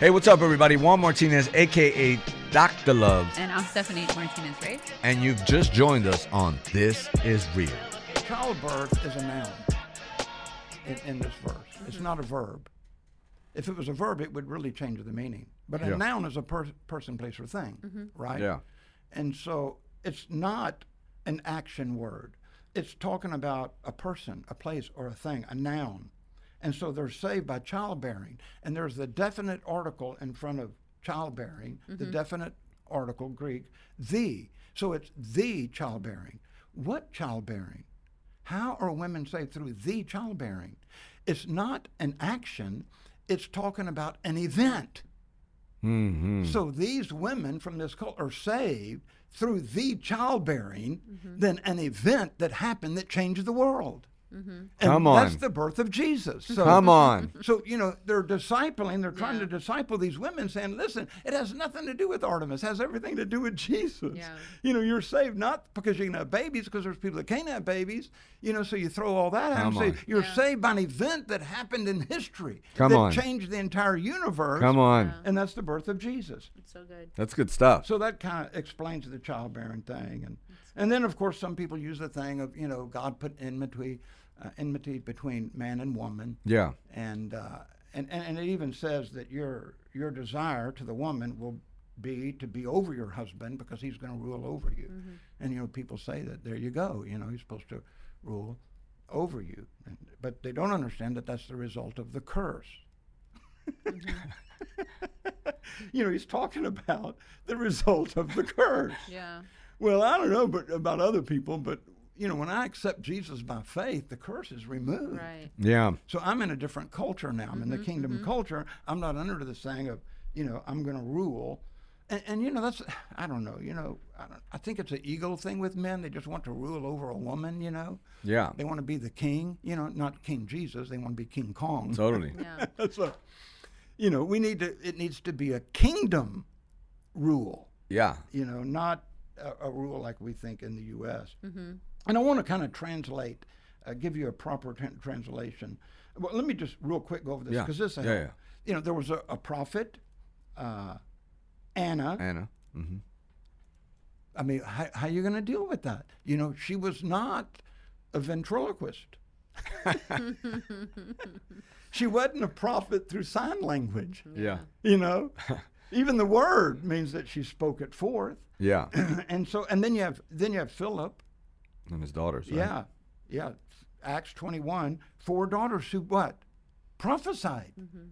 Hey, what's up, everybody? Juan Martinez, aka Dr. Love, And I'm Stephanie Martinez, right? and you've just joined us on This Is Real. Childbirth is a noun in, in this verse. It's not a verb. If it was a verb, it would really change the meaning. But a Yeah. noun is a per- person, place, or thing, mm-hmm. right? Yeah. And so it's not an action word. It's talking about a person, a place, or a thing, a noun. And so they're saved by childbearing. And there's the definite article in front of childbearing, the definite article, Greek, the. So it's the childbearing. What childbearing? How are women saved through the childbearing? It's not an action, it's talking about an event. Mm-hmm. So these women from this cult are saved through the childbearing, then an event that happened that changed the world. Mm-hmm. And Come on. That's the birth of Jesus. So, Come on. So, you know, they're discipling, they're trying Yeah. to disciple these women, saying, listen, it has nothing to do with Artemis, it has everything to do with Jesus. Yeah. You know, you're saved not because you can have babies, because there's people that can't have babies. You know, so you throw all that out Come and on. say, you're Yeah. saved by an event that happened in history Come that on. changed the entire universe. Come on. And that's the birth of Jesus. It's so good. That's good stuff. So that kind of explains the childbearing thing, and and then of course some people use the thing of you know God put enmity, uh, enmity between man and woman, yeah. and, uh, and and and it even says that your your desire to the woman will be to be over your husband because he's going to rule over you, and you know people say that there you go, you know he's supposed to rule over you, and, but they don't understand that that's the result of the curse. you know, he's talking about the result of the curse. Yeah. Well, I don't know but about other people, but you know, when I accept Jesus by faith, the curse is removed. Right. Yeah. So I'm in a different culture now. I'm in the mm-hmm, kingdom mm-hmm. culture. I'm not under the saying of, you know, I'm going to rule. And, and you know, that's I don't know. You know, I, don't, I think it's an ego thing with men. They just want to rule over a woman. You know, Yeah. they want to be the king. You know, not King Jesus. They want to be King Kong. Totally. Yeah. so, you know, we need to. It needs to be a kingdom rule Yeah. you know, not a, a rule like we think in the U.S. Mm-hmm. And I want to kind of translate, uh, give you a proper tran translation. Well, let me just real quick go over this Yeah. because this, will Yeah, yeah. you know, there was a, a prophet, uh, Anna. Anna. Mm-hmm. I mean, how, how you going to deal with that? You know, she was not a ventriloquist. she wasn't a prophet through sign language. Yeah. You know, even the word means that she spoke it forth. Yeah. and so and then you have then you have Philip. And his daughters. Right? Yeah, yeah. Acts twenty one. Four daughters who what prophesied. Mm-hmm.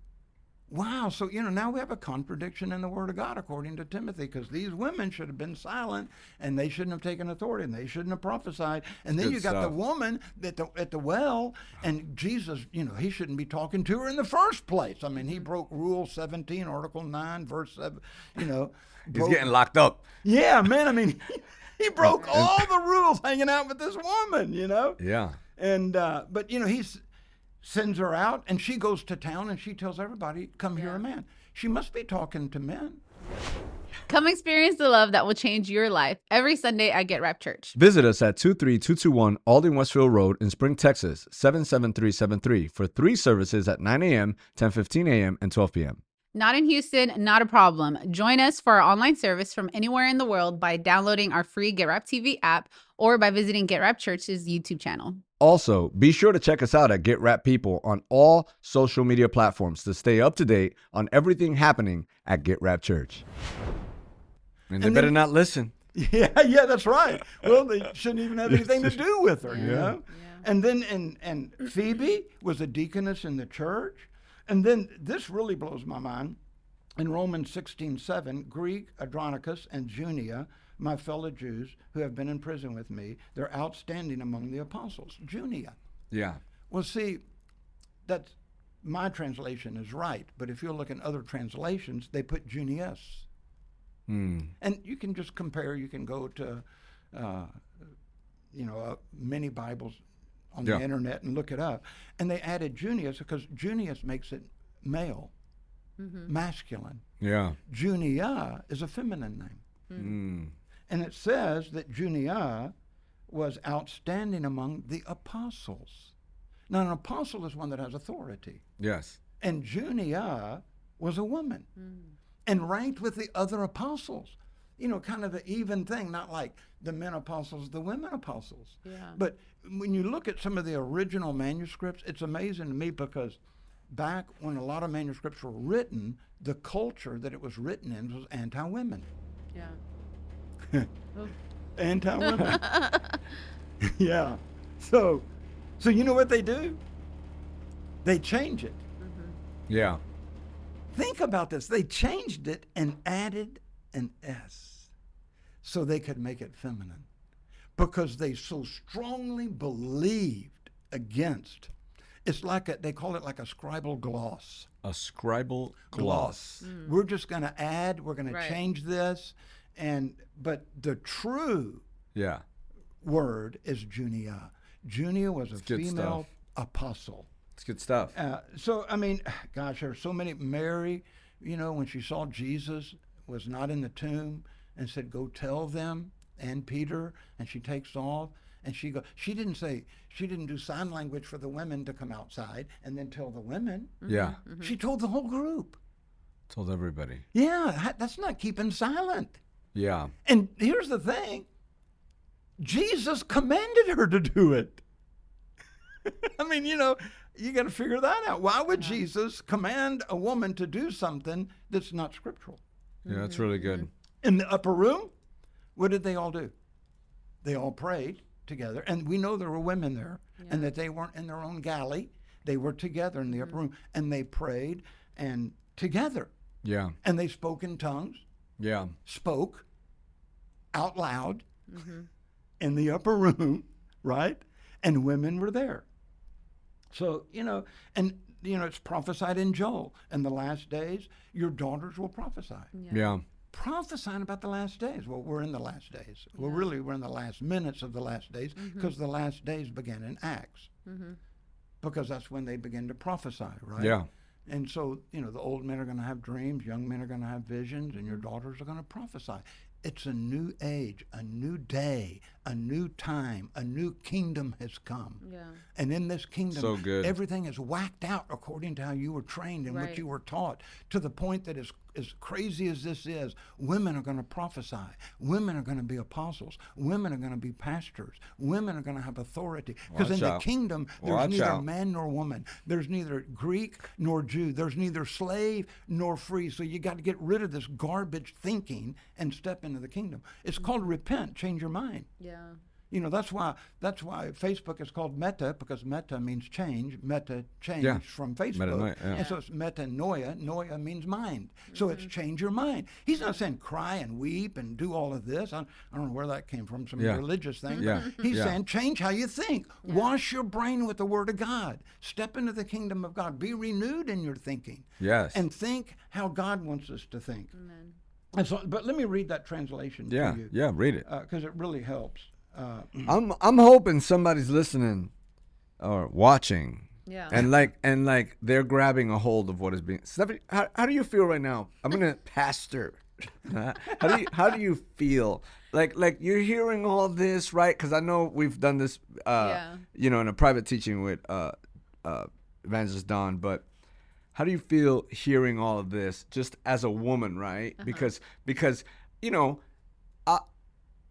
Wow. So you know now we have a contradiction in the Word of God according to Timothy because these women should have been silent and they shouldn't have taken authority and they shouldn't have prophesied. And then good you got the woman at the at the well and Jesus. You know he shouldn't be talking to her in the first place. I mean he broke Rule seventeen, Article nine, verse seven. You know. He's broke- getting locked up. yeah, man. I mean, he broke all the rules hanging out with this woman, you know. Yeah. And uh, but you know he s- sends her out, and she goes to town, and she tells everybody, "Come hear a man." She must be talking to men. Come experience the love that will change your life every Sunday at Get Rap Church. Visit us at 23221 Aldine Westfield Road in Spring, Texas, 77373 for three services at 9 a.m., 10:15 a.m., and 12 p.m. Not in Houston, not a problem. Join us for our online service from anywhere in the world by downloading our free Get Rap TV app or by visiting Get Rap Church's YouTube channel. Also, be sure to check us out at Get Rap People on all social media platforms to stay up to date on everything happening at Get Rap Church. And they And better then- not listen. Yeah, yeah, that's right. Well, they shouldn't even have anything to do with her, you know. And then and and Phoebe was a deaconess in the church, and then this really blows my mind. In Romans sixteen seven, Greek Andronicus and Junia, my fellow Jews who have been in prison with me, they're outstanding among the apostles. Junia. Yeah. Well, see, that's my translation is right, but if you look in other translations, they put Junius. Hmm. And you can just compare. You can go to, uh, you know, uh, many Bibles on Yeah. the internet and look it up. And they added Junius because Junius makes it male, masculine. Yeah. Junia is a feminine name. Hmm. And it says that Junia was outstanding among the apostles. Now, an apostle is one that has authority. Yes. And Junia was a woman and ranked with the other apostles. You know, kind of an even thing, not like the men apostles, the women apostles. Yeah. But when you look at some of the original manuscripts, it's amazing to me because back when a lot of manuscripts were written, the culture that it was written in was anti women. Yeah. Anti women. yeah. So, so you know what they do? They change it. Mm-hmm. Yeah. Think about this. They changed it and added an S so they could make it feminine because they so strongly believed against. It's like a, they call it like a scribal gloss. A scribal Gloss. We're just going to add, we're going Right. to change this. And, but the true Yeah. word is Junia. Junia was a female stuff. apostle. It's good stuff. Uh, so I mean, gosh, there are so many. Mary, you know, when she saw Jesus was not in the tomb, and said, "Go tell them," and Peter, and she takes off, and she go. She didn't say. She didn't do sign language for the women to come outside and then tell the women. Mm-hmm. Yeah. Mm-hmm. She told the whole group. Told everybody. Yeah, that's not keeping silent. Yeah. And here's the thing. Jesus commanded her to do it. I mean, you know, you got to figure that out. Why would Jesus command a woman to do something that's not scriptural? Yeah, that's really mm-hmm. good. In the upper room, what did they all do? They all prayed together. And we know there were women there and that they weren't in their own galley. They were together in the upper mm-hmm. room and they prayed and together. Yeah. And they spoke in tongues, Yeah. spoke out loud mm-hmm. in the upper room, right? And women were there. So, you know, and, you know, it's prophesied in Joel. In the last days, your daughters will prophesy. Yeah. Prophesying about the last days. Well, we're in the last days. Well, really, we're in the last minutes of the last days mm-hmm. because the last days began in Acts. Mm-hmm. Because that's when they begin to prophesy, right? Yeah. And so, you know, the old men are going to have dreams, young men are going to have visions, and your daughters are going to prophesy. It's a new age, a new day, a new time, a new kingdom has come. Yeah. And in this kingdom, So good. everything is whacked out according to how you were trained and what you were taught. To the point that, as, as crazy as this is, women are going to prophesy. Women are going to be apostles. Women are going to be pastors. Women are going to have authority. Because in Watch the kingdom, there's Watch neither out. man nor woman. There's neither Greek nor Jew. There's neither slave nor free. So you got to get rid of this garbage thinking and step into the kingdom. It's called repent, change your mind. Yeah. You know, that's why that's why Facebook is called Meta because Meta means change. Meta change Yeah. from Facebook, Metanoia, yeah. and so it's metanoia. Noia Noia means mind. So it's mm-hmm. change your mind. He's not saying cry and weep and do all of this. I, I don't know where that came from, some Yeah. religious thing. Yeah. He's Yeah. saying change how you think. Wash your brain with the Word of God. Step into the kingdom of God. Be renewed in your thinking. Yes. And think how God wants us to think. And so, but let me read that translation yeah. to you Yeah. Read it. Uh, because it really helps. Uh, I'm I'm hoping somebody's listening or watching. Yeah. And like and like they're grabbing a hold of what is being Stephanie, how, how do you feel right now? I'm gonna pastor. how do you how do you feel? Like like you're hearing all this, right? Because I know we've done this uh Yeah. you know in a private teaching with uh uh Evangelist Don, but how do you feel hearing all of this just as a woman, right? Because because you know,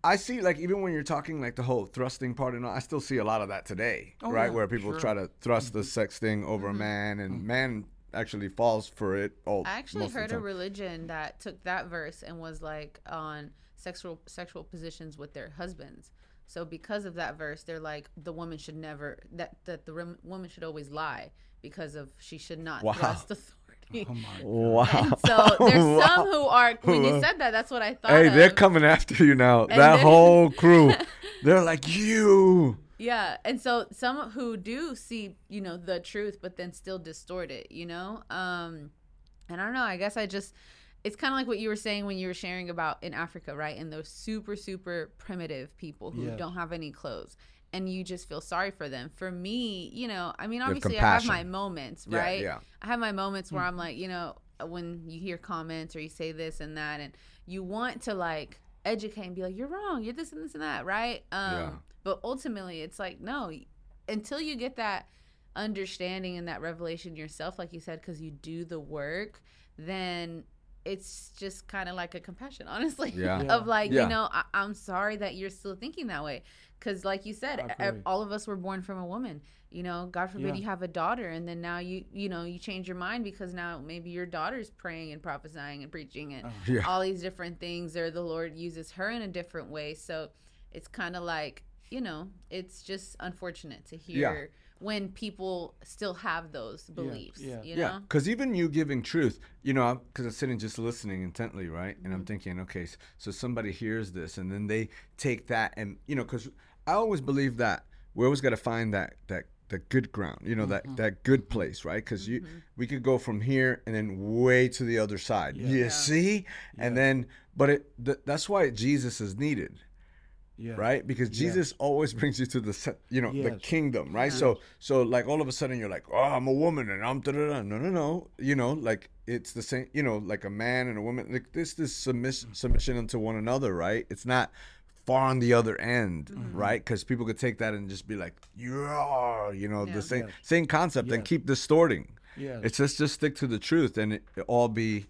I see like even when you're talking like the whole thrusting part and all, I still see a lot of that today, Oh, right? yeah, Where people sure. try to thrust the mm-hmm. sex thing over a mm-hmm. man, and mm-hmm. man actually falls for it. All I actually most of the heard a religion that took that verse and was like on sexual sexual positions with their husbands. So because of that verse, they're like the woman should never that that the rem- woman should always lie because of she should not Wow. thrust authority. Oh my Wow. And so there's Wow. some who are when you said that, that's what I thought. Hey, they're coming after you now. And that whole crew. They're like you. Yeah, and so some who do see, you know, the truth, but then still distort it, you know. Um, and I don't know. I guess I just, it's kind of like what you were saying when you were sharing about in Africa, right? And those super, super primitive people who Yes. don't have any clothes, and you just feel sorry for them. For me, you know, I mean, obviously, I have my moments, Yeah, right? yeah. I have my moments where I'm like, you know, when you hear comments or you say this and that, and you want to like educate and be like, you're wrong, you're this and this and that, right? Um, Yeah. But ultimately, it's like, no, until you get that understanding and that revelation yourself, like you said, because you do the work, then it's just kind of like a compassion, honestly. Yeah. Yeah. of like, Yeah. you know, I- I'm sorry that you're still thinking that way. Because, like you said, all of us were born from a woman. You know, God forbid Yeah. you have a daughter, and then now you, you know, you change your mind because now maybe your daughter's praying and prophesying and preaching and Yeah. all these different things, or the Lord uses her in a different way. So it's kind of like, you know, it's just unfortunate to hear when people still have those beliefs. yeah. You Yeah, know? because even you giving truth, you know, because I'm sitting just listening intently, right? And Mm-hmm. I'm thinking, okay, so somebody hears this, and then they take that, and you know, because I always believe that we always got to find that that the good ground, you know, Mm-hmm. that that good place, right? Because you we could go from here and then way to the other side. You see, and then, but it th- that's why Jesus is needed Yeah. right? Because Jesus always brings you to the you know the kingdom, right? So so like all of a sudden you're like, oh, I'm a woman and I'm da da da. No no no, you know like it's the same, you know, like a man and a woman. Like this this submission submission unto one another, right? It's not far on the other end, mm-hmm. right? Because people could take that and just be like, yeah, you know, Yeah. the same Yes. same concept and keep distorting. Yeah, It's just just stick to the truth and it, it all be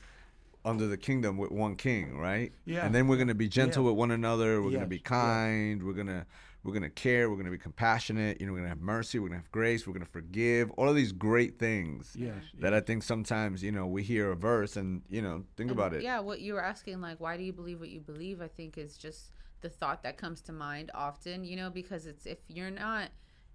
under the kingdom with one king, right? Yeah. And then we're gonna be gentle Yeah. with one another. We're gonna be kind. We're gonna we're gonna care. We're gonna be compassionate. You know, we're gonna have mercy. We're gonna have grace. We're gonna forgive. All of these great things Yes. that I think sometimes you know we hear a verse and you know think And about it. Yeah, what you were asking, like, why do you believe what you believe? I think is just the thought that comes to mind often, you know, because it's if you're not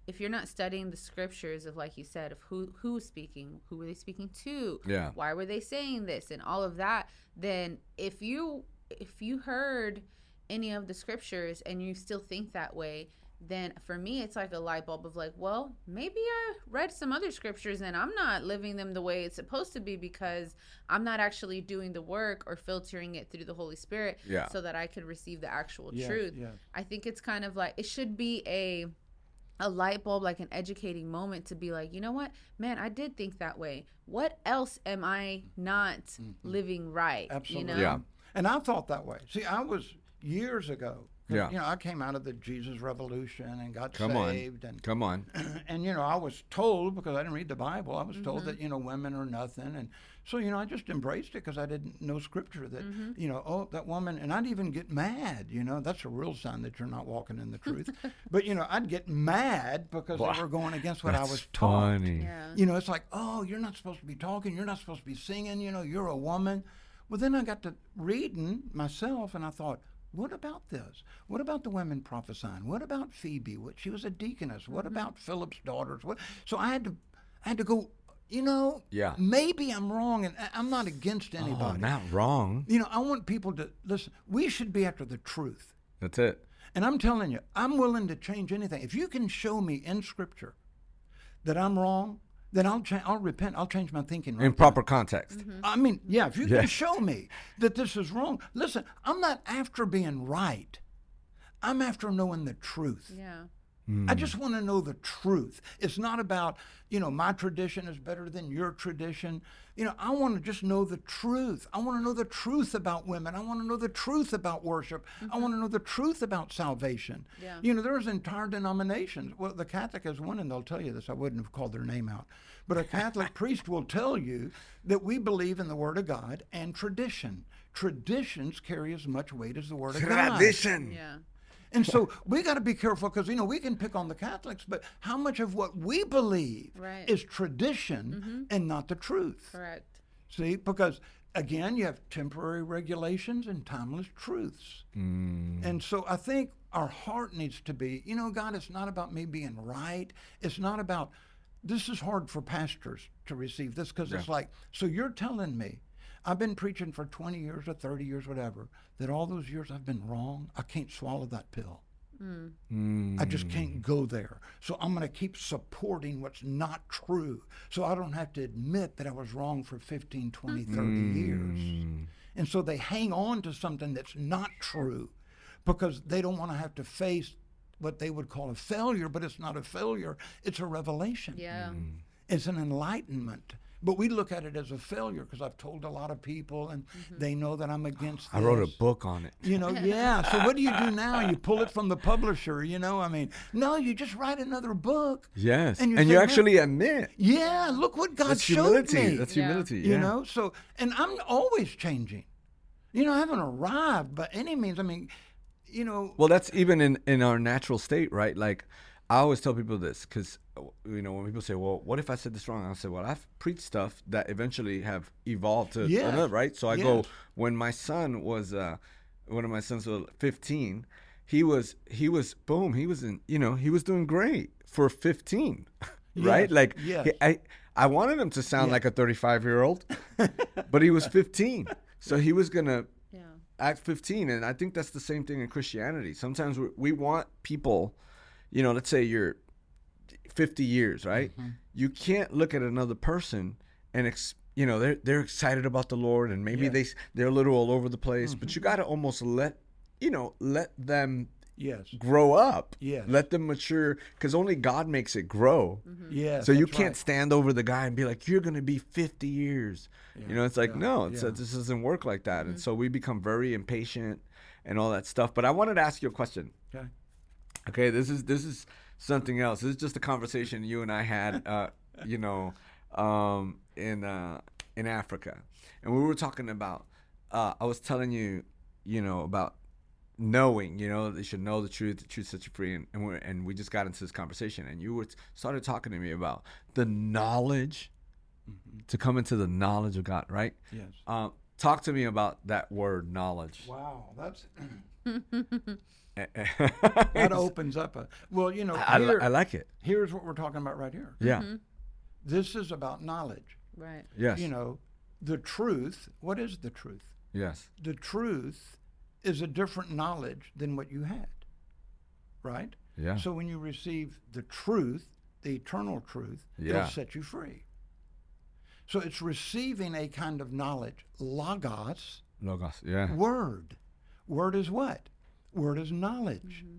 if you're not studying the scriptures of like you said of who who's speaking, who were they speaking to, Yeah. why were they saying this, and all of that, then if you if you heard any of the scriptures and you still think that way then for me it's like a light bulb of like well maybe i read some other scriptures and i'm not living them the way it's supposed to be because i'm not actually doing the work or filtering it through the holy spirit Yeah. so that i could receive the actual Yes, truth yes. i think it's kind of like it should be a a light bulb like an educating moment to be like you know what man i did think that way what else am i not mm-hmm. living right Absolutely. you know Yeah. And I thought that way. See, I was years ago. 'Cause, Yeah. You know, I came out of the Jesus Revolution and got Come on. saved, and Come on. and you know, I was told because I didn't read the Bible, I was Mm-hmm. told that you know women are nothing, and so you know, I just embraced it because I didn't know Scripture that Mm-hmm. you know, oh, that woman, and I'd even get mad. You know, that's a real sign that you're not walking in the truth. but you know, I'd get mad because Wow. they were going against what I was taught. funny. yeah You know, it's like, oh, you're not supposed to be talking. You're not supposed to be singing. You know, you're a woman. Well, then I got to reading myself, and I thought, what about this? What about the women prophesying? What about Phoebe? What she was a deaconess. What mm-hmm. about Philip's daughters? What? So I had to, I had to go. You know, Yeah. maybe I'm wrong, and I'm not against Oh, anybody. not wrong. You know, I want people to listen. We should be after the truth. That's it. And I'm telling you, I'm willing to change anything. If you can show me in Scripture that I'm wrong, then I'll cha- I'll repent. I'll change my thinking. Right In then. proper context. Mm-hmm. Mm-hmm. I mean, yeah, if you Yeah. can show me that this is wrong, listen, I'm not after being right. I'm after knowing the truth. yeah Hmm. I just want to know the truth. It's not about, you know, my tradition is better than your tradition. You know, I want to just know the truth. I want to know the truth about women. I want to know the truth about worship. I mm-hmm. want to know the truth about salvation. Yeah. You know, there's entire denominations. Well, the Catholic is one, and they'll tell you this. I wouldn't have called their name out. But a Catholic priest will tell you that we believe in the Word of God and tradition. Traditions carry as much weight as the Word of God. Tradition. yeah And so we got to be careful because you know we can pick on the Catholics, but how much of what we believe Right. is tradition mm-hmm. and not the truth? correct See, because again, you have temporary regulations and timeless truths. Mm. And so I think our heart needs to be, you know, God, it's not about me being right. It's not about. This is hard for pastors to receive this because it's like, so you're telling me. I've been preaching for 20 years or 30 years, whatever, that all those years I've been wrong. I can't swallow that pill. Mm. I just can't go there. So I'm going to keep supporting what's not true. So I don't have to admit that I was wrong for 15, 20, mm. 30 years. And so they hang on to something that's not true because they don't want to have to face what they would call a failure, but it's not a failure, it's a revelation. yeah mm. It's an enlightenment. But we look at it as a failure because I've told a lot of people and mm-hmm. they know that I'm against I wrote a book on it. You know, yeah. So what do you do now? You pull it from the publisher, you know? I mean, no, you just write another book. Yes, And and you you, say, "Man, actually admit Yeah, look what God that's showed humility. me. That's Yeah. humility. you know, so and I'm always changing. You know, I haven't arrived by any means. I mean, you know, Well, that's even in in our natural state, right? Like I always tell people this because you know when people say, "Well, what if I said this wrong?" I'll say, "Well, I've preached stuff that eventually have evolved to Yes. another, right?" So I go when my son was uh, one of my sons was 15. He was he was boom. He was in you know he was doing great for 15, right? Like yes. he- I I wanted him to sound like a 35 year old, but he was 15, so he was gonna Yeah. at 15 and i think that's the same thing in christianity sometimes we, we want people you know let's say you're 50 years right mm-hmm. you can't look at another person and ex, you know they're they're excited about the lord and maybe they they're a little all over the place but mm-hmm. you got to almost let you know let them yes, grow up Yes. let them mature because only god makes it grow mm-hmm. yes. so you can't right. stand over the guy and be like, "You're gonna be 50 years." you know, it's like no, it's yeah. this doesn't work like that. And so we become very impatient and all that stuff. But I wanted to ask you a question. Okay. Okay, this is this is something else. This is just a conversation you and I had, uh, you know, um, in uh, in Africa, and we were talking about. Uh, I was telling you, you know, about knowing. You know, they should know the truth. The truth sets you free, and and, we're, and we just got into this conversation, and you were started talking to me about the knowledge to come into the knowledge of God. Right? Yes. Um, talk to me about that word knowledge. Wow, that's that that opens up a well. You know, I, here, I like it. here's what we're talking about right here. Yeah. Mm-hmm. This is about knowledge. Right. Yes. You know, the truth. What is the truth? Yes. The truth is a different knowledge than what you had. Right. Yeah. So when you receive the truth, the eternal truth, Yeah. it'll set you free. So it's receiving a kind of knowledge, logos, Logos. Yeah. word. Word is what? Word is knowledge. Mm-hmm.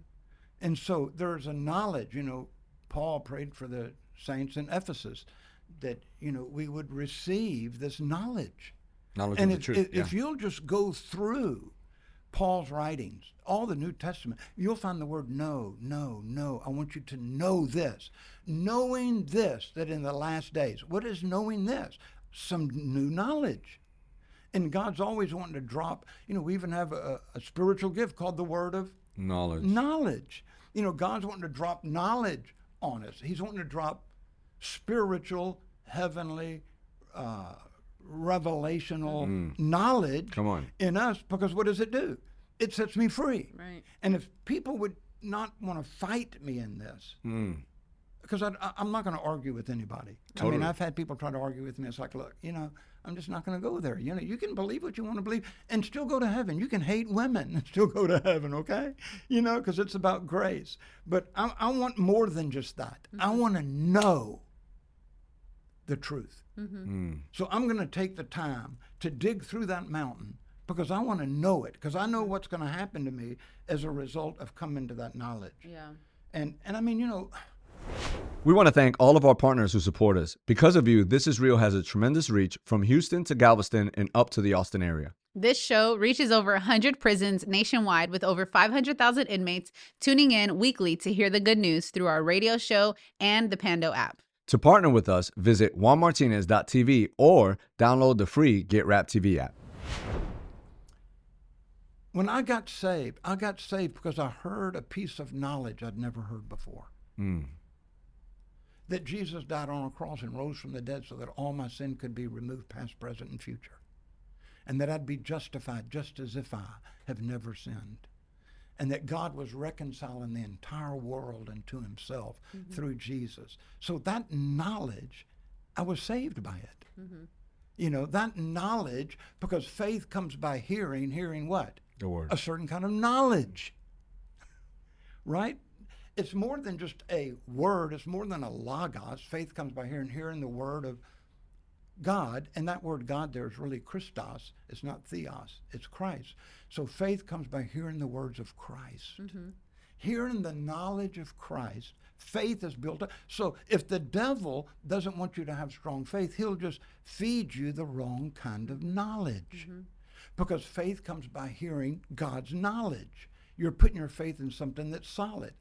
And so there's a knowledge, you know, Paul prayed for the saints in Ephesus that, you know, we would receive this knowledge. Knowledge And of the if, truth. if, yeah. if you'll just go through Paul's writings, all the New Testament, you'll find the word no, no, no. I want you to know this. Knowing this, that in the last days, what is knowing this? Some new knowledge. And God's always wanting to drop, you know, we even have a, a spiritual gift called the word of knowledge. knowledge. You know, God's wanting to drop knowledge on us. He's wanting to drop spiritual, heavenly, uh, revelational knowledge Come on. in us because what does it do? It sets me free. Right. And if people would not want to fight me in this, Mm. Because I, I, I'm not going to argue with anybody. I mean, I've had people try to argue with me. It's like, look, you know, I'm just not going to go there. You know, you can believe what you want to believe and still go to heaven. You can hate women and still go to heaven, okay? You know, because it's about grace. But I, I want more than just that. I want to know the truth. Mm. So I'm going to take the time to dig through that mountain because I want to know it because I know what's going to happen to me as a result of coming to that knowledge. Yeah. And and I mean, you know, We want to thank all of our partners who support us. Because of you, This Is Real has a tremendous reach from Houston to Galveston and up to the Austin area. This show reaches over 100 prisons nationwide with over 500,000 inmates tuning in weekly to hear the good news through our radio show and the Pando app. To partner with us, visit juanmartinez.tv or download the free Get Rap TV app. when I got saved, I got saved because I heard a piece of knowledge I'd never heard before. Mm. That Jesus died on a cross and rose from the dead so that all my sin could be removed, past, present, and future. And that I'd be justified just as if I have never sinned. And that God was reconciling the entire world unto himself mm-hmm. through Jesus. So that knowledge, I was saved by it. Mm-hmm. You know, that knowledge, because faith comes by hearing, hearing what? The word. a certain kind of knowledge. right? It's more than just a word, it's more than a logos. Faith comes by hearing, hearing the word of God. And that word God there is really Christos. It's not theos, it's Christ. So faith comes by hearing the words of Christ. Mm-hmm. Hearing the knowledge of Christ, faith is built up. So if the devil doesn't want you to have strong faith, he'll just feed you the wrong kind of knowledge. Mm-hmm. Because faith comes by hearing God's knowledge. You're putting your faith in something that's solid.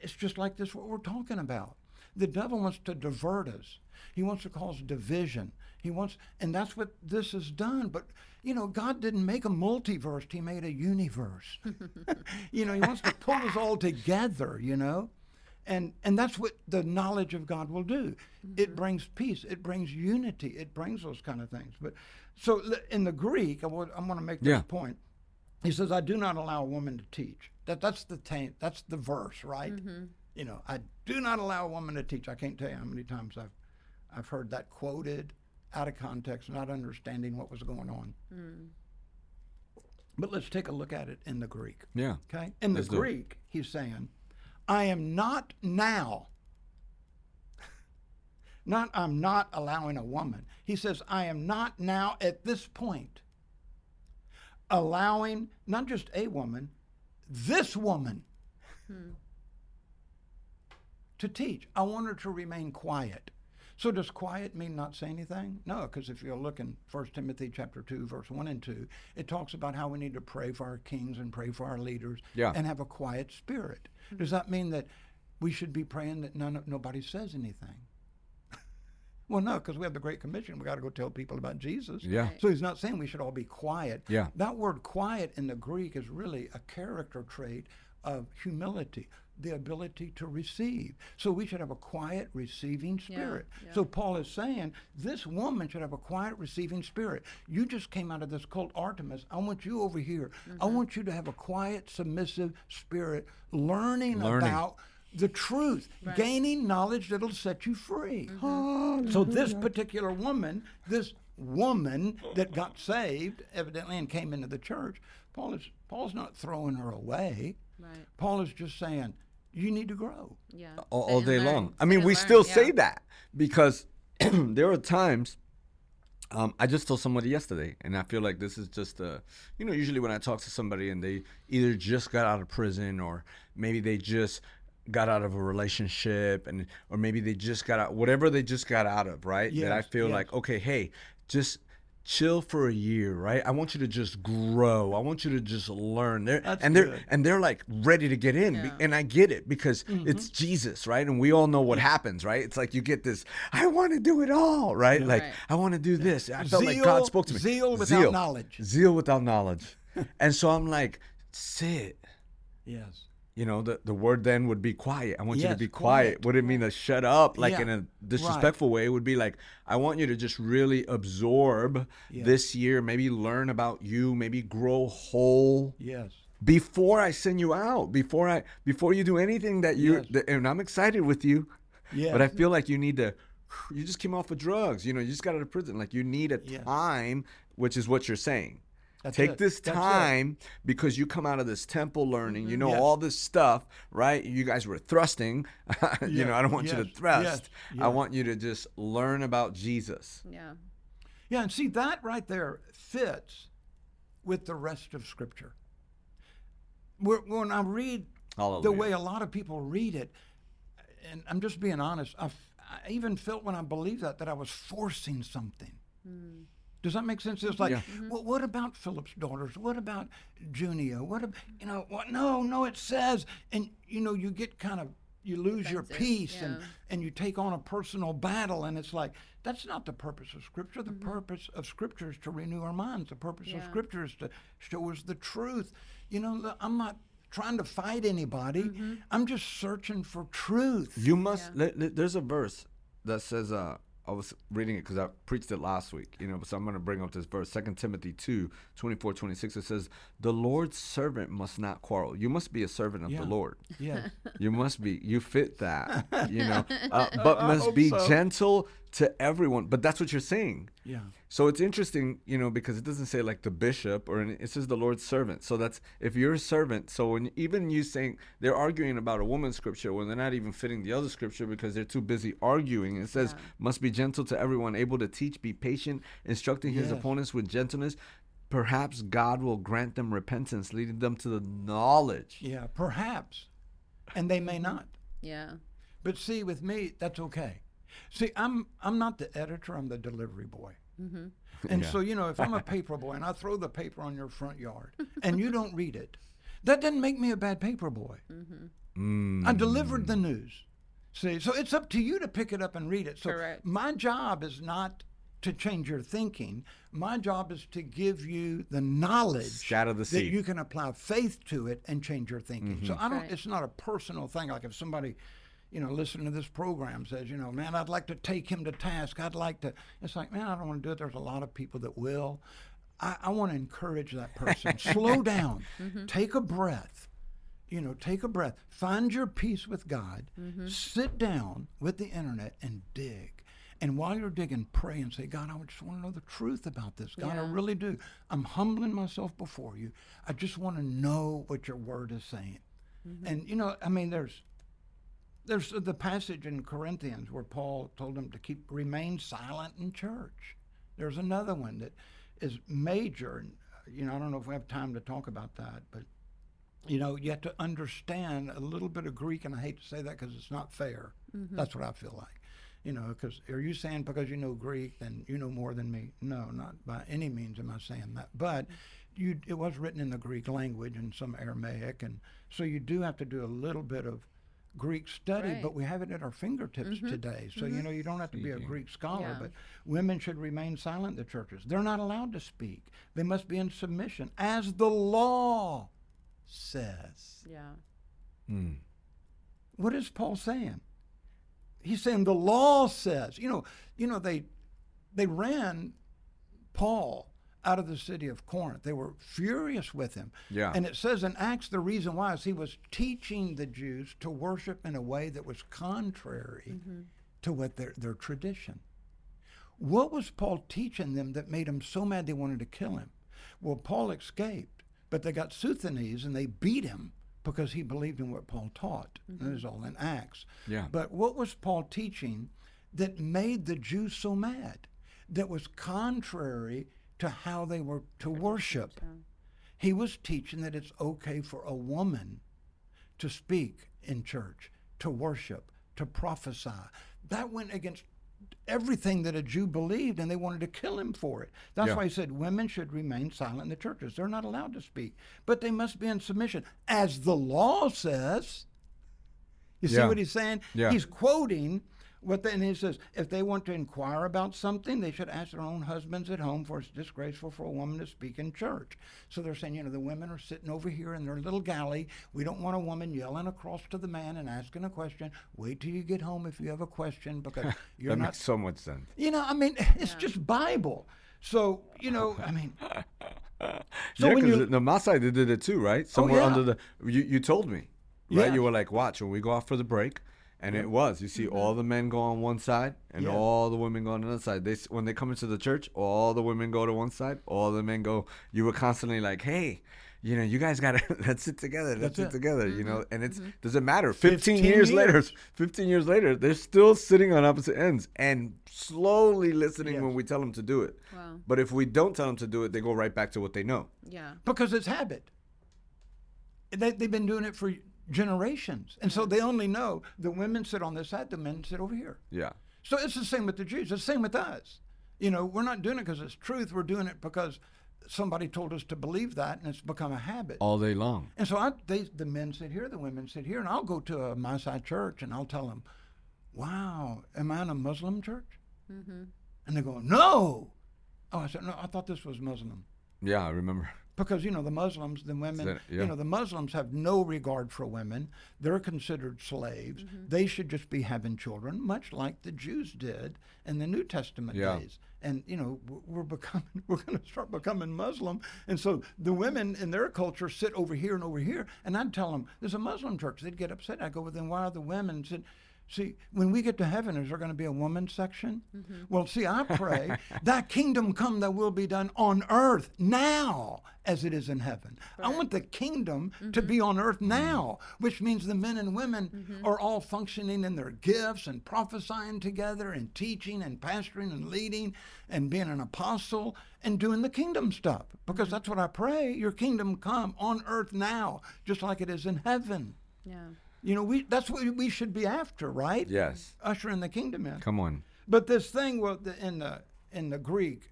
It's just like this, what we're talking about. The devil wants to divert us. He wants to cause division. He wants, and that's what this has done. But you know, God didn't make a multiverse; He made a universe. you know, He wants to pull us all together. You know, and and that's what the knowledge of God will do. It mm-hmm. brings peace. It brings unity. It brings those kind of things. But so in the Greek, I want, I want to make this Yeah. point. He says, "I do not allow a woman to teach." That that's the ta- that's the verse, right? Mm-hmm. You know, I do not allow a woman to teach. I can't tell you how many times I've I've heard that quoted out of context, not understanding what was going on. Mm. But let's take a look at it in the Greek. Yeah. Okay? In the Let's it. Greek, he's saying, I am not now. Not I'm not allowing a woman. He says, I am not now at this point allowing not just a woman, this woman hmm. to teach. I want her to remain quiet. So does quiet mean not say anything? No, because if you look in 1 Timothy chapter 2, verse 1 and 2, it talks about how we need to pray for our kings and pray for our leaders Yeah. and have a quiet spirit. Does hmm. that mean that we should be praying that none nobody says anything? Well, no, because we have the Great Commission. We got to go tell people about Jesus. Yeah. So he's not saying we should all be quiet. Yeah. That word quiet in the Greek is really a character trait of humility, the ability to receive. So we should have a quiet receiving Yeah, spirit. yeah. So Paul is saying this woman should have a quiet receiving spirit. You just came out of this cult Artemis. I want you over here. Mm-hmm. I want you to have a quiet, submissive spirit, learning, Learning. about the truth, Right. gaining knowledge that'll set you free. Mm-hmm. So this particular woman, this woman that got saved, evidently, and came into the church, Paul is Paul's not throwing her away. Right. Paul is just saying, you need to grow. Yeah. all, all day learn. long. I mean, and we learn, still yeah. say that because there are times. Um, I just told somebody yesterday, and I feel like this is just a, you know, usually when I talk to somebody and they either just got out of prison or maybe they just got out of a relationship and or maybe they just got out whatever they just got out of, right? that I feel yes. like okay, hey, just chill for a year, right? I want you to just grow. I want you to just learn. They're, That's and they're good. and they're like ready to get in, Yeah. and I get it because Mm-hmm. it's Jesus, right? And we all know what happens, right? It's like you get this, I want to do it all, right? Like Right. I want to do this. I felt like God spoke to me. zeal without knowledge. Zeal without knowledge. and so I'm like, sit. Yes. You know, the, the word then would be quiet. I want you to be quiet. quiet. Would it mean to shut up, like Yeah, in a disrespectful way? It would be like, I want you to just really absorb Yeah. this year, maybe learn about you, maybe grow whole Yes. before I send you out, before I before you do anything that you Yes. that, and I'm excited with you, Yes. but I feel like you need to you just came off of drugs, you know, you just got out of prison. Like you need a Yes. time, which is what you're saying. That's Take it. this That's it. time because you come out of this temple learning, mm-hmm. you know Yes. all this stuff, right? You guys were thrusting. you Yes, know, I don't want you to thrust. yes, I want you to just learn about Jesus. Yeah. Yeah, and see that right there fits with the rest of Scripture. Where- When I read the way a lot of people read it, and I'm just being honest, I, f- I even felt when I believed that that I was forcing something. Hmm. Does that make sense? It's like, Yeah. well, what about Philip's daughters? What about Junia? What, ab- you know, what? No, no, it says, and you know, you get kind of, you lose your peace, and yeah. and you take on a personal battle, and it's like that's not the purpose of Scripture. The purpose of Scripture is to renew our minds. The purpose of Mm-hmm. Scripture is to show us the truth. You know, I'm not trying to fight anybody. Mm-hmm. I'm just searching for truth. You must. le- le- there's a verse that says, uh, I was reading it because I preached it last week, you know, so I'm going to bring up this verse, 2 Timothy 2, 24, 26. It says, The Lord's servant must not quarrel. You must be a servant of Yeah. the Lord. Yeah. You must be. You fit that, you know, uh, but I must be so. gentle to everyone. But that's what you're saying. Yeah. So it's interesting, you know, because it doesn't say like the bishop or any, it says the Lord's servant. So that's if you're a servant. So when even you saying they're arguing about a woman's scripture when they're not even fitting the other scripture because they're too busy arguing. It says must be gentle to everyone, able to teach, be patient, instructing his Yes. opponents with gentleness. Perhaps God will grant them repentance, leading them to the knowledge. Yeah. Perhaps. and they may not. Yeah. But see, with me, that's okay. See, I'm I'm not the editor. I'm the delivery boy. Mm-hmm. And Yeah. so you know, if I'm a paper boy and I throw the paper on your front yard and you don't read it, that doesn't make me a bad paper boy. Mm. I delivered the news. See, so it's up to you to pick it up and read it. So Correct. my job is not to change your thinking. My job is to give you the knowledge Scatter the that you can apply faith to it and change your thinking. So I don't. Right. It's not a personal thing. Like if somebody, you know, listening to this program says, you know, man, I'd like to take him to task. I'd like to. It's like, man, I don't want to do it. There's a lot of people that will. I, I want to encourage that person. Slow down. Mm-hmm. Take a breath you know, take a breath, find your peace with God, mm-hmm. sit down with the internet and dig. And while you're digging, pray and say, God, I just want to know the truth about this. God, I really do. I'm humbling myself before you. I just want to know what your word is saying. Mm-hmm. And, you know, I mean, there's. There's the passage in Corinthians where Paul told them to keep remain silent in church. There's another one that is major, and you know I don't know if we have time to talk about that, but you know, you have to understand a little bit of Greek, and I hate to say that because it's not fair. Mm-hmm. That's what I feel like. You know, because are you saying because you know Greek, then you know more than me? No, not by any means am I saying that. But you, it was written in the Greek language and some Aramaic, and so you do have to do a little bit of Greek study, Right. but we have it at our fingertips today. So you know, you don't have to be a Greek scholar, Yeah. but women should remain silent in the churches. They're not allowed to speak. They must be in submission, as the law says. Yeah. Mm. What is Paul saying? He's saying the law says. You know, you know they they ran Paul out of the city of Corinth. They were furious with him. Yeah. And it says in Acts the reason why is he was teaching the Jews to worship in a way that was contrary mm-hmm. to what their their tradition. What was Paul teaching them that made them so mad they wanted to kill him? Well, Paul escaped, but they got Sosthenes and they beat him because he believed in what Paul taught. That is mm-hmm. all in Acts. Yeah. But what was Paul teaching that made the Jews so mad? That was contrary to how they were to worship. He was teaching that it's okay for a woman to speak in church, to worship, to prophesy. That went against everything that a Jew believed, and they wanted to kill him for it. That's Yeah. why he said women should remain silent in the churches. They're not allowed to speak, but they must be in submission, as the law says. You see what he's saying? Yeah. He's quoting what the, and he says if they want to inquire about something, they should ask their own husbands at home, for it's disgraceful for a woman to speak in church. So they're saying, you know, the women are sitting over here in their little galley. We don't want a woman yelling across to the man and asking a question. Wait till you get home if you have a question because you're that not. makes so much sense. You know, I mean, it's just Bible. So you know, I mean, So yeah, when because you- the Maasai they did it too, right? Oh, Somewhere yeah. under the you, you told me, right? Yeah. You were like, watch when we go off for the break, and it was you see all the men go on one side and Mm-hmm. Yeah. all the women go on the other side. They s- when they come into the church, all the women go to one side, all the men go. You were constantly like, hey. You know, you guys gotta let's sit together. Let's That's sit it. together. You Mm-hmm. know, and it's doesn't matter. Fifteen, 15 years, later, fifteen years later, they're still sitting on opposite ends and slowly listening Yes. when we tell them to do it. Wow. But if we don't tell them to do it, they go right back to what they know. Yeah. because it's habit. They, they've been doing it for generations, and so they only know the women sit on this side, the men sit over here. Yeah. So it's the same with the Jews. It's the same with us. You know, we're not doing it because it's truth. We're doing it because somebody told us to believe that, and it's become a habit. All day long. And so I, they, the men sit here, the women sit here, and I'll go to a Maasai church and I'll tell them, "Wow, am I in a Muslim church?" Mm-hmm. And they go, "No." Oh, I said, "No, I thought this was Muslim." Yeah, I remember. Because you know the Muslims, the women, that- yeah. you know the Muslims have no regard for women. They're considered slaves. Mm-hmm. They should just be having children, much like the Jews did in the New Testament Yeah. days. And you know we're becoming, we're going to start becoming Muslim. And so the women in their culture sit over here and over here. And I'd tell them there's a Muslim church. They'd get upset. I go, well then why are the women? Said, See, when we get to heaven, is there going to be a woman section? Mm-hmm. Well, see, I pray, thy kingdom come, thy will be done on earth now as it is in heaven. I want the kingdom to mm-hmm. be on earth mm-hmm. now, which means the men and women are all functioning in their gifts and prophesying together and teaching and pastoring and leading and being an apostle and doing the kingdom stuff. Because that's what I pray your kingdom come on earth now, just like it is in heaven. Yeah. You know, we that's what we should be after, right? Yes. Usher in the kingdom in. Come on. But this thing wa- the- in the in the Greek,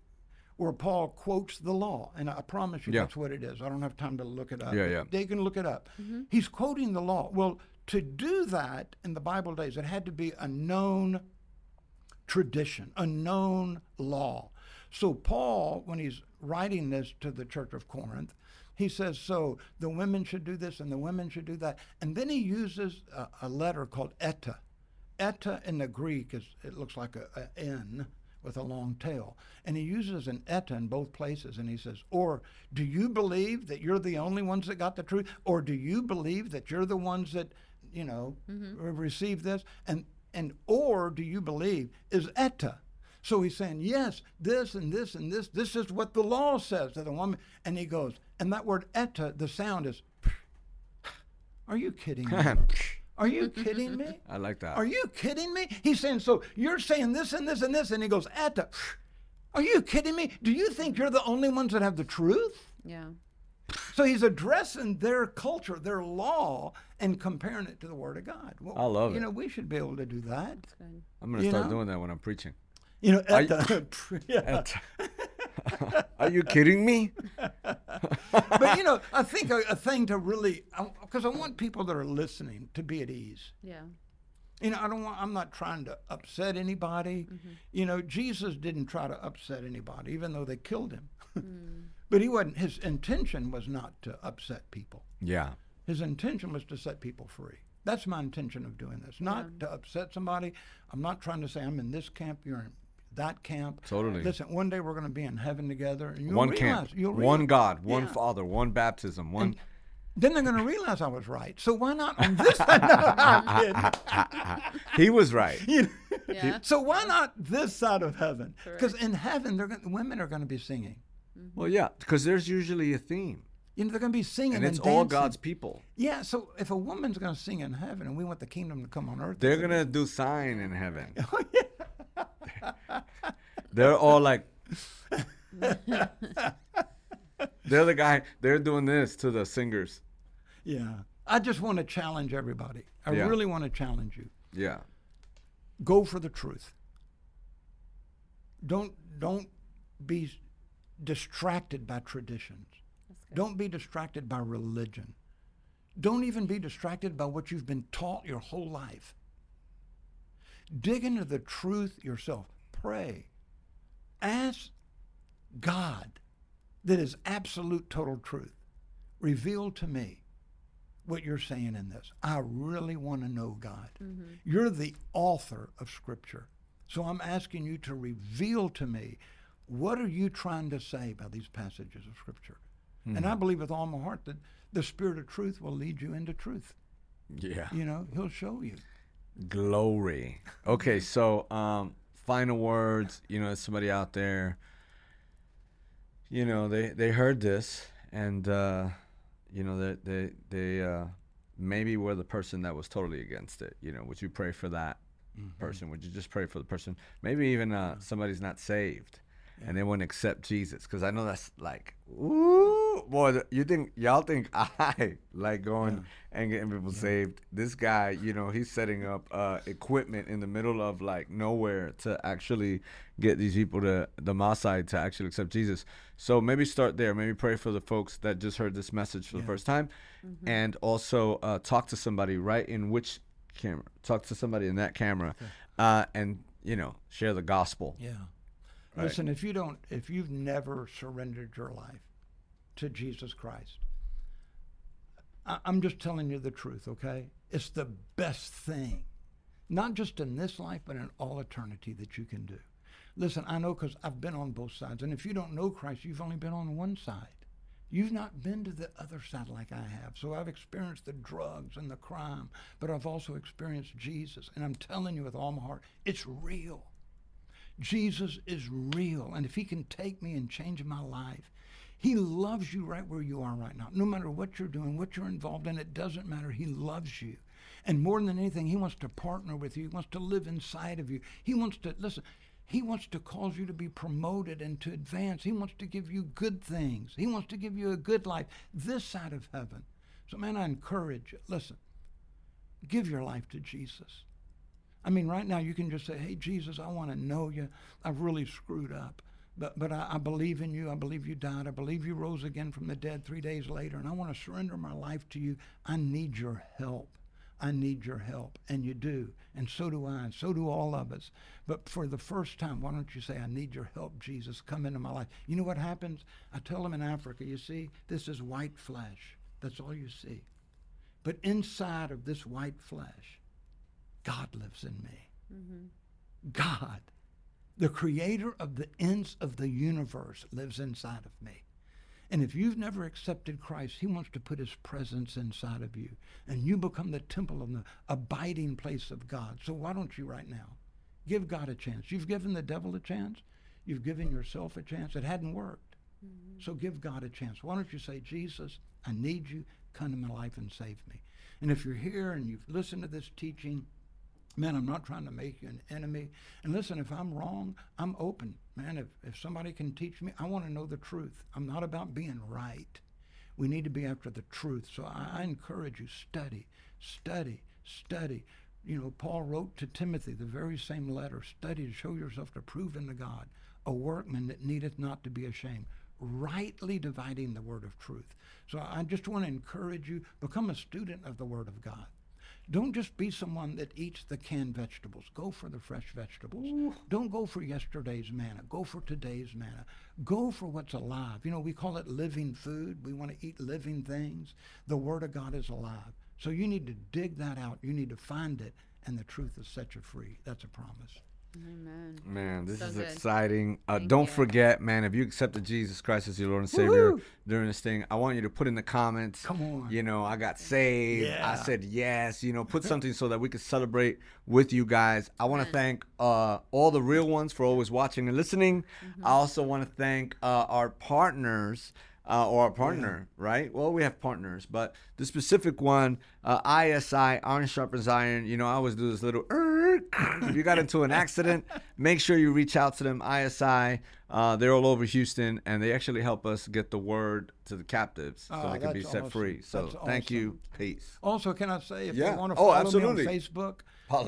where Paul quotes the law, and I promise you Yeah. that's what it is. I don't have time to look it up. Yeah, yeah. They can look it up. Mm-hmm. He's quoting the law. Well, to do that in the Bible days, it had to be a known tradition, a known law. So Paul, when he's writing this to the church of Corinth, he says, so the women should do this and the women should do that. And then he uses a, a letter called eta. Eta in the Greek is it looks like a, a N with a long tail. And he uses an eta in both places and he says, or do you believe that you're the only ones that got the truth? Or do you believe that you're the ones that, you know, mm-hmm. receive this? And and or do you believe is eta. So he's saying, yes, this and this and this, this is what the law says to the woman. And he goes, and that word eta, the sound is, are you kidding me? Are you kidding me? I like that. Are you kidding me? He's saying, so you're saying this and this and this. And he goes, eta. Are you kidding me? Do you think you're the only ones that have the truth? Yeah. So he's addressing their culture, their law, and comparing it to the Word of God. Well, I love you it. know, we should be able to do that. Good. I'm gonna start know? doing that when I'm preaching. You know, Are at the, yeah. Are you kidding me? but you know, I think a, a thing to really, because I want people that are listening to be at ease. Yeah. You know, I don't want. I'm not trying to upset anybody. Mm-hmm. You know, Jesus didn't try to upset anybody, even though they killed him. Mm. but he wasn't. His intention was not to upset people. Yeah. His intention was to set people free. That's my intention of doing this. Not to upset somebody. I'm not trying to say I'm in this camp. You're in that camp. Totally. Listen, one day we're going to be in heaven together, and you'll one realize. camp, You'll one God, one Yeah. Father, one baptism, one. Then they're going to realize I was right. So why not on this? no, I'm he was right. You know? Yeah. So why not this side of heaven? Because in heaven, they're gonna, women are going to be singing. Well, yeah, because there's usually a theme, You know, they're going to be singing and and, it's all. God's people. Yeah. So if a woman's going to sing in heaven, and we want the kingdom to come on earth, They're gonna do sign in heaven. Oh, yeah. They're all like. they're the guy. They're doing this to the singers. Yeah. I just want to challenge everybody. I Yeah. really want to challenge you. Yeah. Go for the truth. Don't don't be distracted by traditions. Don't be distracted by religion. Don't even be distracted by what you've been taught your whole life. Dig into the truth yourself. Pray. Ask God that is absolute total truth. Reveal to me what you're saying in this. I really want to know God. Mm-hmm. You're the author of Scripture. So I'm asking you to reveal to me what are you trying to say by these passages of Scripture. And I believe with all my heart that the Spirit of truth will lead you into truth. Yeah. You know, He'll show you. Glory. Okay, so um, final words. You know, somebody out there. You know, they they heard this, and uh, you know, they they they uh, maybe were the person that was totally against it. You know, would you pray for that person? Would you just pray for the person? Maybe even uh, somebody's not saved. And they wouldn't accept Jesus because I know that's like, ooh, boy. You think y'all think I like going and getting people saved? This guy, you know, he's setting up uh, equipment in the middle of like nowhere to actually get these people to the Maasai to actually accept Jesus. So maybe start there. Maybe pray for the folks that just heard this message for the first time, and also uh, talk to somebody right in which camera. Talk to somebody in that camera, uh, and you know, share the gospel. Yeah. Right. Listen, if you don't, if you've never surrendered your life to Jesus Christ, I, I'm just telling you the truth, okay? It's the best thing, not just in this life, but in all eternity that you can do. Listen, I know because I've been on both sides. And if you don't know Christ, you've only been on one side. You've not been to the other side like I have. So I've experienced the drugs and the crime, but I've also experienced Jesus. And I'm telling you with all my heart, it's real. Jesus is real. And if he can take me and change my life, he loves you right where you are right now. No matter what you're doing, what you're involved in, it doesn't matter. He loves you. And more than anything, he wants to partner with you. He wants to live inside of you. He wants to, listen, he wants to cause you to be promoted and to advance. He wants to give you good things. He wants to give you a good life this side of heaven. So, man, I encourage you, listen, give your life to Jesus. I mean, right now you can just say, "Hey, Jesus, I want to know you. I've really screwed up, but but I, I believe in you. I believe you died. I believe you rose again from the dead three days later, and I want to surrender my life to you. I need your help. I need your help. And you do. And so do I. And so do all of us. But for the first time, why don't you say, I need your help, Jesus. Come into my life. You know what happens? I tell them in Africa, you see, this is white flesh. That's all you see. But inside of this white flesh, God lives in me. Mm-hmm. God, the creator of the ends of the universe, lives inside of me. And if you've never accepted Christ, He wants to put His presence inside of you. And you become the temple and the abiding place of God. So why don't you right now give God a chance? You've given the devil a chance. You've given yourself a chance. It hadn't worked. Mm-hmm. So give God a chance. Why don't you say, Jesus, I need you. Come to my life and save me. And if you're here and you've listened to this teaching, man, I'm not trying to make you an enemy. And listen, if I'm wrong, I'm open. Man, if, if somebody can teach me, I want to know the truth. I'm not about being right. We need to be after the truth. So I, I encourage you, study, study, study. You know, Paul wrote to Timothy the very same letter study to show yourself to prove unto God, a workman that needeth not to be ashamed, rightly dividing the word of truth. So I just want to encourage you, become a student of the word of God. Don't just be someone that eats the canned vegetables. Go for the fresh vegetables. Ooh. Don't go for yesterday's manna. Go for today's manna. Go for what's alive. You know, we call it living food. We want to eat living things. The Word of God is alive. So you need to dig that out. You need to find it, and the truth will set you free. That's a promise. Amen. Man, this So is good. exciting. Uh, don't you. forget, man, if you accepted Jesus Christ as your Lord and Savior Woohoo! during this thing, I want you to put in the comments. Come on. You know, I got saved. I said yes. You know, put something so that we can celebrate with you guys. I want to thank uh, all the real ones for always watching and listening. Mm-hmm. I also want to thank uh, our partners. Uh, or our partner, right? Well, we have partners, but the specific one, uh, ISI, Iron Sharpens Iron. You know, I always do this little. If you got into an accident, make sure you reach out to them. ISI, uh, they're all over Houston, and they actually help us get the word to the captives so Oh, they can be set awesome. free. So That's thank you. Peace. Also, can I say if Yeah. you want to Oh, follow absolutely. me on Facebook,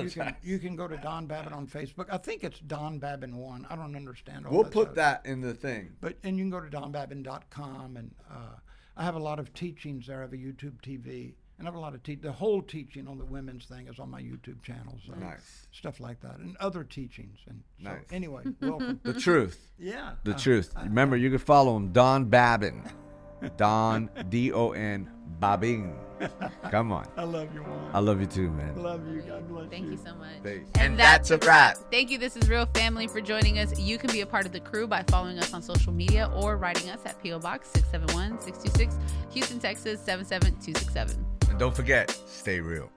you can, you can go to Don Babin on Facebook. I think it's Don Babin one. I don't understand all We'll that put stuff. that in the thing. But and you can go to donbabin.com and uh, I have a lot of teachings there. I have a YouTube TV and I have a lot of te- the whole teaching on the women's thing is on my YouTube channel. So Nice. stuff like that and other teachings. And so Nice. anyway, welcome. The truth. yeah. The uh, truth. Remember, you can follow him, Don Babin. Don, D O N, Babin. Come on. I love you, Juan. I love you too, man. love you. God bless Thank you so much. Peace. And that's a wrap. Thank you. This is Real Family for joining us. You can be a part of the crew by following us on social media or writing us at PO Box 671 626, Houston, Texas 77267. And don't forget, stay real.